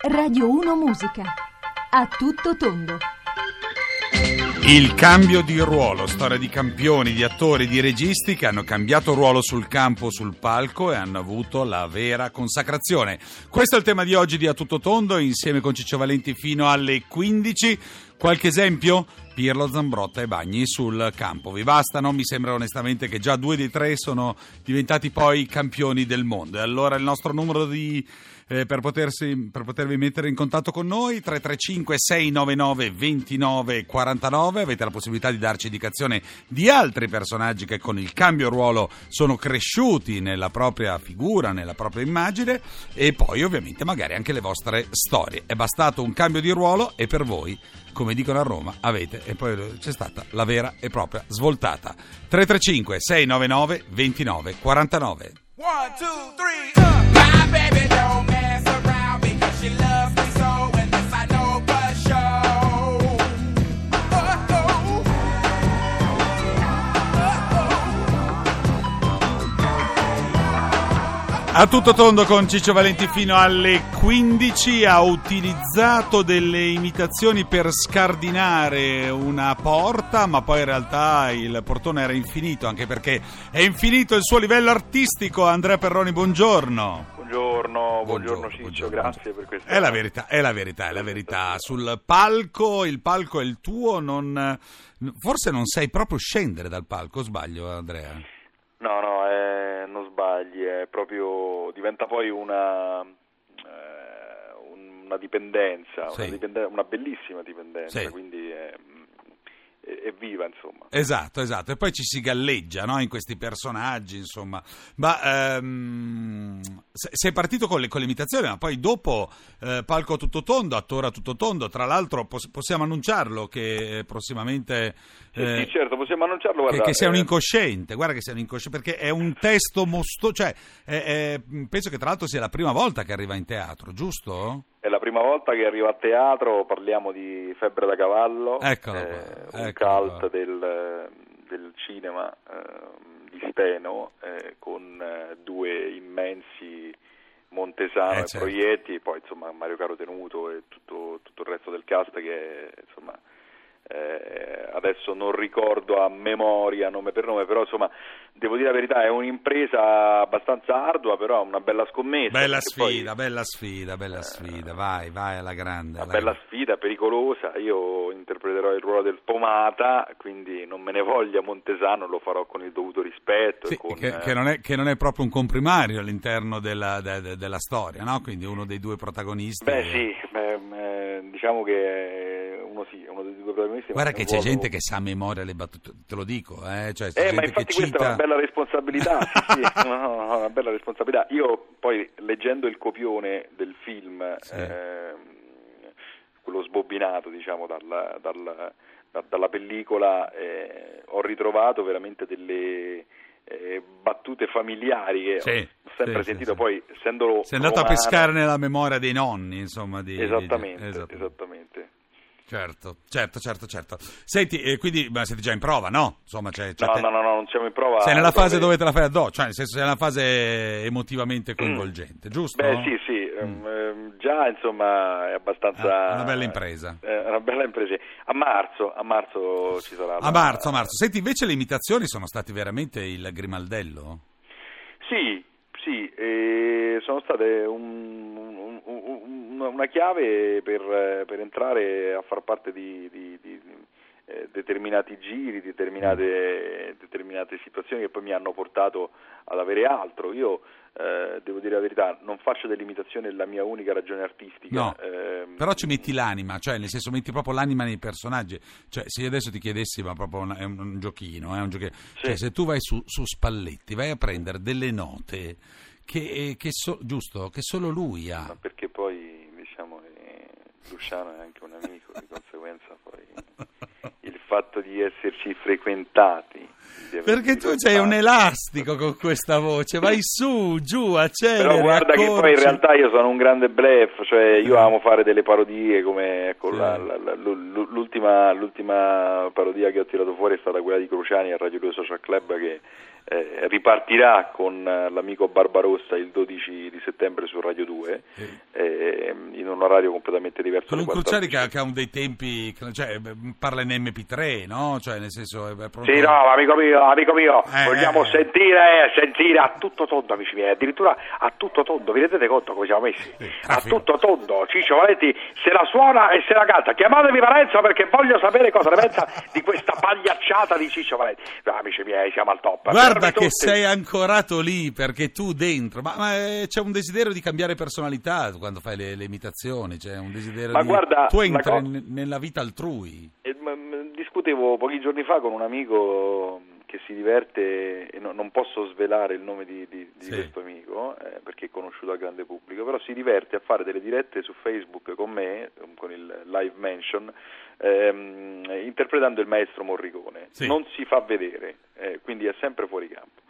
Radio 1 Musica. A tutto tondo. Il cambio di ruolo, storia di campioni, di attori, di registi che hanno cambiato ruolo sul campo, sul palco e hanno avuto la vera consacrazione. Questo è il tema di oggi di A Tutto Tondo, insieme con Ciccio Valenti fino alle 15. Qualche esempio? Pirlo, Zambrotta e Bagni sul campo. Vi bastano? Mi sembra onestamente che già due dei tre sono diventati poi campioni del mondo. E allora il nostro numero di eh, per, potersi, per, potervi mettere in contatto con noi 335 699 29 49 avete la possibilità di darci indicazione di altri personaggi che con il cambio ruolo sono cresciuti nella propria figura, nella propria immagine e poi ovviamente magari anche le vostre storie è bastato un cambio di ruolo e per voi come dicono a Roma avete e poi c'è stata la vera e propria svoltata 335 699 29 49 One, two, three, uh. My baby don't A tutto tondo con Ciccio Valenti fino alle 15 ha utilizzato delle imitazioni per scardinare una porta, ma poi in realtà il portone era infinito, anche perché è infinito il suo livello artistico. Andrea Perroni, buongiorno. Buongiorno, buongiorno, Ciccio, buongiorno. grazie per questo. È la verità, è la verità, è la verità. Sul palco, il palco è il tuo, non, forse non sai proprio scendere dal palco, sbaglio Andrea? No, no, eh, non sbagli, è proprio, diventa poi una, eh, una dipendenza, sì. una, dipendenza, una bellissima dipendenza, sì. quindi è, viva, insomma. Esatto, esatto. E poi ci si galleggia no? in questi personaggi, insomma. Ma ehm, sei partito con, le, con l'imitazione, ma poi dopo eh, palco tutto tondo, attore tutto tondo. Tra l'altro pos- possiamo annunciarlo che prossimamente... Eh, sì, certo, possiamo annunciarlo. Guarda, che, che sei un eh, incosciente, guarda che sei un incosciente, perché è un testo mostoso, cioè è, è, penso che tra l'altro sia la prima volta che arriva in teatro, giusto? La prima volta che arrivo a teatro, parliamo di Febbre da cavallo, eccolo eh, un eccolo cult del, del, cinema eh, di Steno eh, con eh, due immensi Montesano eh, e certo. Proietti, poi insomma Mario Caro Tenuto e tutto, tutto il resto del cast che insomma eh, adesso non ricordo a memoria nome per nome, però insomma devo dire la verità è un'impresa abbastanza ardua, però una bella scommessa. Bella sfida, poi, bella sfida, bella sfida, vai, vai alla grande. Una alla bella grande. sfida, pericolosa, io interpreterò il ruolo del Pomata, quindi non me ne voglia Montesano, lo farò con il dovuto rispetto. Sì, con, che, che, non è, che, non è, proprio un comprimario all'interno della, de, de, della storia, no? quindi uno dei due protagonisti. Beh sì, beh, diciamo che sì, uno dei due protagonisti. Guarda che c'è ruolo... gente che sa a memoria le battute, te lo dico, eh? Cioè, eh ma infatti questa cita... è una bella responsabilità, sì, sì, no, no, una bella responsabilità. Io poi leggendo il copione del film, sì. eh, quello sbobbinato diciamo dal, dal, da, dalla pellicola, eh, ho ritrovato veramente delle eh, battute familiari che sì, ho sempre sì, sentito sì, poi essendolo sei andato romano, a pescare nella memoria dei nonni insomma di, esattamente, di, esattamente. esattamente. Certo, certo, certo, certo. Senti, eh, quindi ma siete già in prova, no? Insomma, c'è, c'è no, te... no, no, no, non siamo in prova. Sei nella fase dove te la fai addosso, cioè nel senso sei nella fase emotivamente coinvolgente, mm. giusto? Beh, sì, sì, mm. um, già insomma è abbastanza... Ah, una bella impresa. È una bella impresa. A marzo, a marzo ci sarà... A marzo, a marzo. Senti, invece le imitazioni sono state veramente il grimaldello? Sì, sì, eh, sono state un, una chiave per, per, entrare a far parte di, di, di eh, determinati giri, determinate, determinate, situazioni che poi mi hanno portato ad avere altro. Io eh, devo dire la verità, non faccio dell'imitazione la mia unica ragione artistica. No, ehm, però ci metti l'anima, cioè nel senso metti proprio l'anima nei personaggi. Cioè se io adesso ti chiedessi, ma proprio un, è un, giochino, è un giochino. Sì. Cioè se tu vai su, su Spalletti, vai a prendere delle note che, che, so, giusto, che solo lui ha. Ma perché Luciano è anche un amico, di conseguenza poi il fatto di esserci frequentati perché tu sei un elastico con questa voce, vai su, giù, accelera. Però guarda accorci. che poi in realtà io sono un grande blef, cioè io eh. amo fare delle parodie come ecco, sì. la, la, la, l'ultima, l'ultima, parodia che ho tirato fuori è stata quella di Cruciani al Radio 2 Social Club che eh, ripartirà con eh, l'amico Barbarossa il 12 di settembre su Radio 2 eh, in un orario completamente diverso. Con un Cruciani che, ha dei tempi, cioè, parla in MP3, no? Cioè, nel senso, pronto... Sì, no, amico mio, amico mio, eh, vogliamo eh. sentire, sentire a tutto tondo, amici miei, addirittura a tutto tondo, vi rendete conto come siamo messi? Sì, a tutto tondo, Ciccio Valenti se la suona e se la canta. Chiamatevi Valenzo perché voglio sapere cosa ne pensa di questa pagliacciata di Ciccio Valenti. No, amici miei, siamo al top. Guarda, guarda che sei ancorato lì perché tu dentro, ma, ma eh, c'è un desiderio di cambiare personalità quando fai le, le imitazioni, c'è un desiderio ma di... Guarda, tu entri co- nella vita altrui. Eh, discutevo pochi giorni fa con un amico che si diverte, e no, non posso svelare il nome di, di, di sì. questo amico eh, perché è conosciuto al grande pubblico, però si diverte a fare delle dirette su Facebook con me, con il live mention, ehm, interpretando il maestro Morricone. Sì. Non si fa vedere, eh, quindi è sempre fuori campo.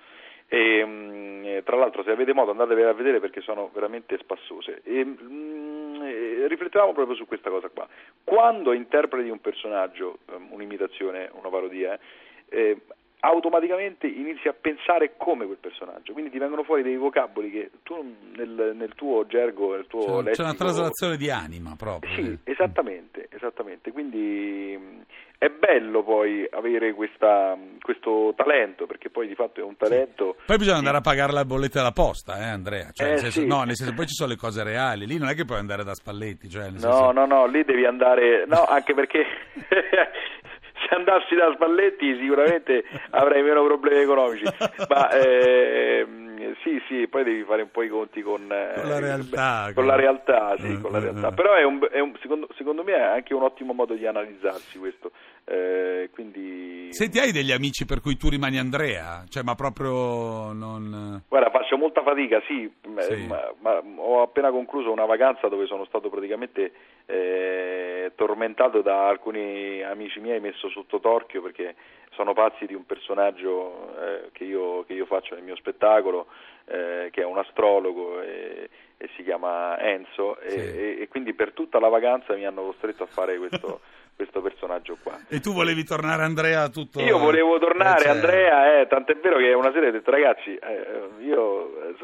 E, mh, mm, tra l'altro se avete modo andatevele a vedere perché sono veramente spassose e, mh, mm, riflettevamo proprio su questa cosa qua quando interpreti un personaggio um, un'imitazione, una parodia eh, automaticamente inizi a pensare come quel personaggio, quindi ti vengono fuori dei vocaboli che tu nel, nel tuo gergo, nel tuo c'è, lessico... C'è una traslazione di anima proprio. Sì, esattamente, esattamente, quindi è bello poi avere questa, questo talento, perché poi di fatto è un talento... Poi bisogna andare a pagare la bolletta della posta, eh Andrea? Cioè, eh, nel senso, sì. No, nel senso poi ci sono le cose reali, lì non è che puoi andare da Spalletti, cioè, No, senso... no, no, lì devi andare... No, anche perché... se andassi da Spalletti sicuramente avrei meno problemi economici, ma eh, sì, sì, poi devi fare un po' i conti con, eh, con la realtà. Con, con la realtà, sì, uh, con la realtà. Uh, però è un, è un, secondo, secondo, me è anche un ottimo modo di analizzarsi questo. Eh, quindi... Senti, hai degli amici per cui tu rimani Andrea? Cioè, ma proprio non... Guarda, faccio molta fatica, sì, sì. Ma, ma, ho appena concluso una vacanza dove sono stato praticamente eh, tormentato da alcuni amici miei messo sotto torchio perché sono pazzi di un personaggio eh, che, io, che, io, faccio nel mio spettacolo, eh, che è un astrologo e, e si chiama Enzo, sì. e, e, quindi per tutta la vacanza mi hanno costretto a fare questo, questo personaggio qua. E tu volevi tornare Andrea tutto... Io volevo tornare eh, Andrea, eh, tant'è vero che una sera ho detto ragazzi, eh, io eh,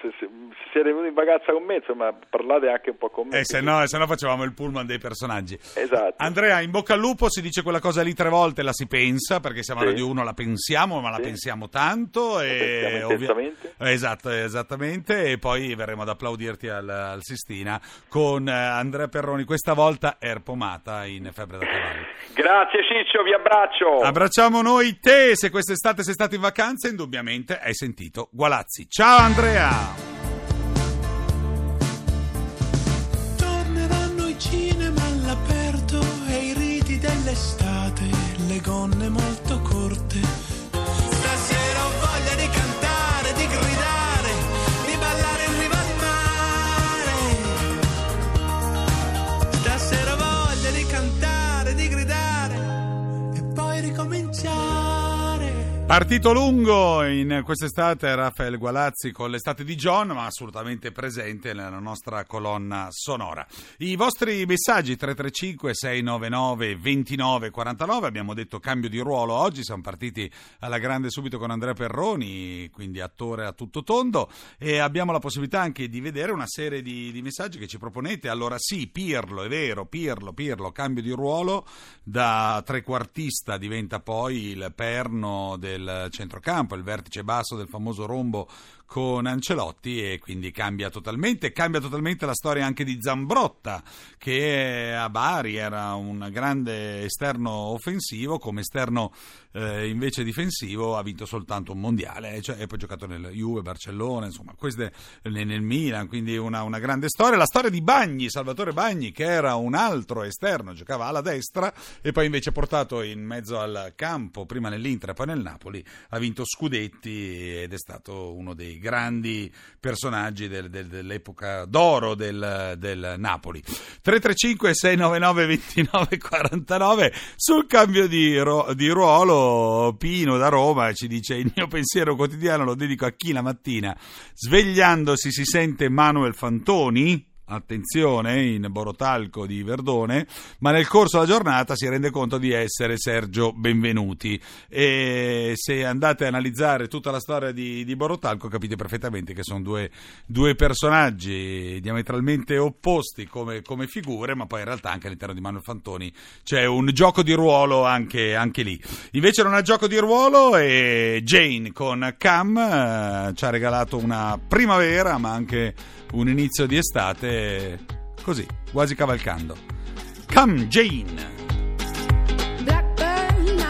se, se, se, siete venuti in vacanza con me, insomma, parlate anche un po' con me. E eh, se no, se no facevamo il pullman dei personaggi. Esatto. Andrea, in bocca al lupo si dice quella cosa lì tre volte, la si pensa, perché siamo sì. a Radio 1, la pensiamo, ma la sì. pensiamo tanto. E ovvia... Esatto, esattamente, e poi verremo ad applaudirti al, al Sistina con eh, Andrea Perroni, questa volta Erpomata in febbraio sempre da cavallo. Grazie Ciccio, vi abbraccio. Abbracciamo noi te, se quest'estate sei stato in vacanza indubbiamente hai sentito Gualazzi. Ciao Andrea! Partito lungo in quest'estate Raffaele Gualazzi con l'estate di John, ma assolutamente presente nella nostra colonna sonora. I vostri messaggi 335 699 2949, abbiamo detto cambio di ruolo oggi, siamo partiti alla grande subito con Andrea Perroni, quindi attore a tutto tondo e abbiamo la possibilità anche di vedere una serie di, di messaggi che ci proponete. Allora sì, Pirlo, è vero, Pirlo, Pirlo, cambio di ruolo, da trequartista diventa poi il perno del del centrocampo, il vertice basso del famoso rombo con Ancelotti e quindi cambia totalmente. Cambia totalmente la storia anche di Zambrotta, che a Bari era un grande esterno offensivo, come esterno eh, invece difensivo ha vinto soltanto un mondiale, cioè, e poi ha giocato nel Juve, Barcellona, insomma, queste nel Milan, quindi una, una, grande storia. La storia di Bagni, Salvatore Bagni, che era un altro esterno, giocava alla destra e poi invece portato in mezzo al campo, prima nell'Inter e poi nel Napoli, ha vinto Scudetti ed è stato uno dei grandi personaggi del, del, dell'epoca d'oro del, del Napoli. 335 699 2949 sul cambio di, di ruolo Pino da Roma ci dice il mio pensiero quotidiano lo dedico a chi la mattina svegliandosi si sente Manuel Fantoni attenzione, in Borotalco di Verdone, ma nel corso della giornata si rende conto di essere Sergio Benvenuti. E se andate a analizzare tutta la storia di, di Borotalco capite perfettamente che sono due, due personaggi diametralmente opposti come, come, figure, ma poi in realtà anche all'interno di Manuel Fantoni c'è un gioco di ruolo anche, anche lì. Invece non ha gioco di ruolo e Jane con Cam eh, ci ha regalato una primavera, ma anche un inizio di estate così, quasi cavalcando. Come Jane! Blackburn,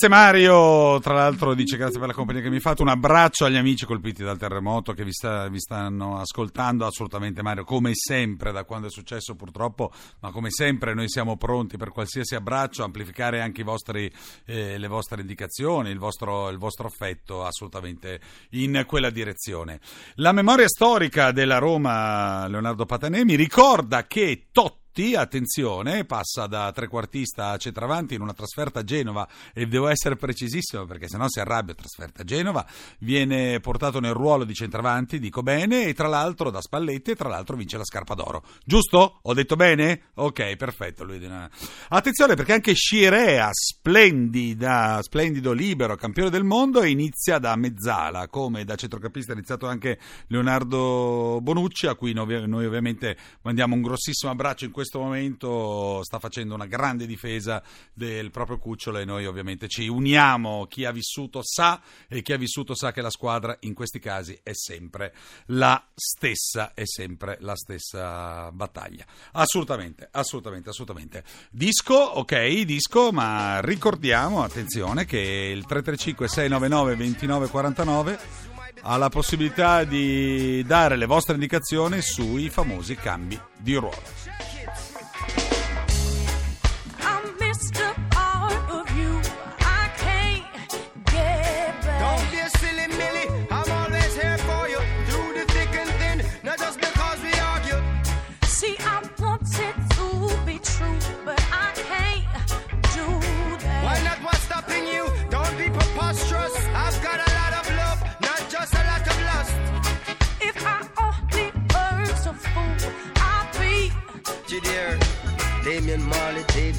Grazie Mario, tra l'altro dice grazie per la compagnia che mi fate, un abbraccio agli amici colpiti dal terremoto che vi, sta- vi stanno ascoltando, assolutamente Mario, come sempre da quando è successo purtroppo, ma come sempre noi siamo pronti per qualsiasi abbraccio, amplificare anche vostri, eh, le vostre indicazioni, il vostro, il vostro affetto assolutamente in quella direzione. La memoria storica della Roma, Leonardo Patanemi, ricorda che Totti Totti, attenzione, passa da trequartista a centravanti in una trasferta a Genova e devo essere precisissimo perché sennò si arrabbia trasferta a Genova, viene portato nel ruolo di centravanti, dico bene, e tra l'altro da Spalletti e tra l'altro vince la scarpa d'oro. Giusto? Ho detto bene? Ok, perfetto. Attenzione perché anche Scirea, splendida, splendido libero, campione del mondo, inizia da mezzala, come da centrocampista è iniziato anche Leonardo Bonucci, a cui noi ovviamente mandiamo un grossissimo abbraccio in questo momento, sta facendo una grande difesa del proprio cucciolo e noi ovviamente ci uniamo, chi ha vissuto sa e chi ha vissuto sa che la squadra in questi casi è sempre la stessa, è sempre la stessa battaglia. Assolutamente, assolutamente, assolutamente. Disco, ok, disco, ma ricordiamo, attenzione, che il 335 699 2949 ha la possibilità di dare le vostre indicazioni sui famosi cambi di ruolo.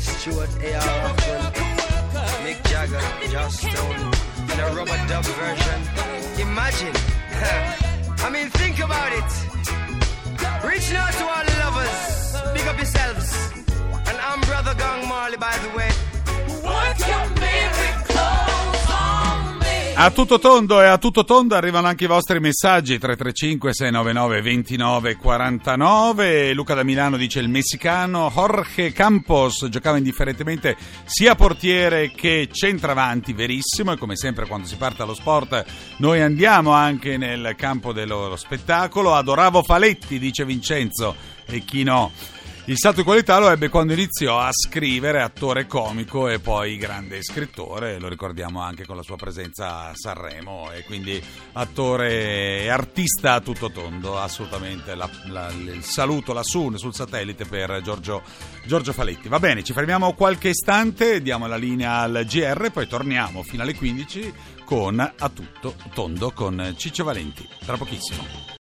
Stewart, A.R. Mick Jagger, Joss Stone, in a rubber dub version. Imagine. I mean, think about it. Reaching out to all lovers. Big up yourselves. And I'm Brother Gang Marley, by the way. A tutto tondo e a tutto tondo arrivano anche i vostri messaggi 335 699 29 49 Luca da Milano dice il messicano Jorge Campos giocava indifferentemente sia portiere che centravanti verissimo. E come sempre quando si parte allo sport noi andiamo anche nel campo dello spettacolo. Adoravo Faletti dice Vincenzo. E chi no il salto di qualità lo ebbe quando iniziò a scrivere, attore comico e poi grande scrittore, lo ricordiamo anche con la sua presenza a Sanremo e quindi attore e artista a tutto tondo, assolutamente la- la- il saluto lassù sul satellite per Giorgio, Giorgio Faletti. Va bene, ci fermiamo qualche istante, diamo la linea al GR, poi torniamo fino alle 15 con A tutto tondo con Ciccio Valenti, tra pochissimo.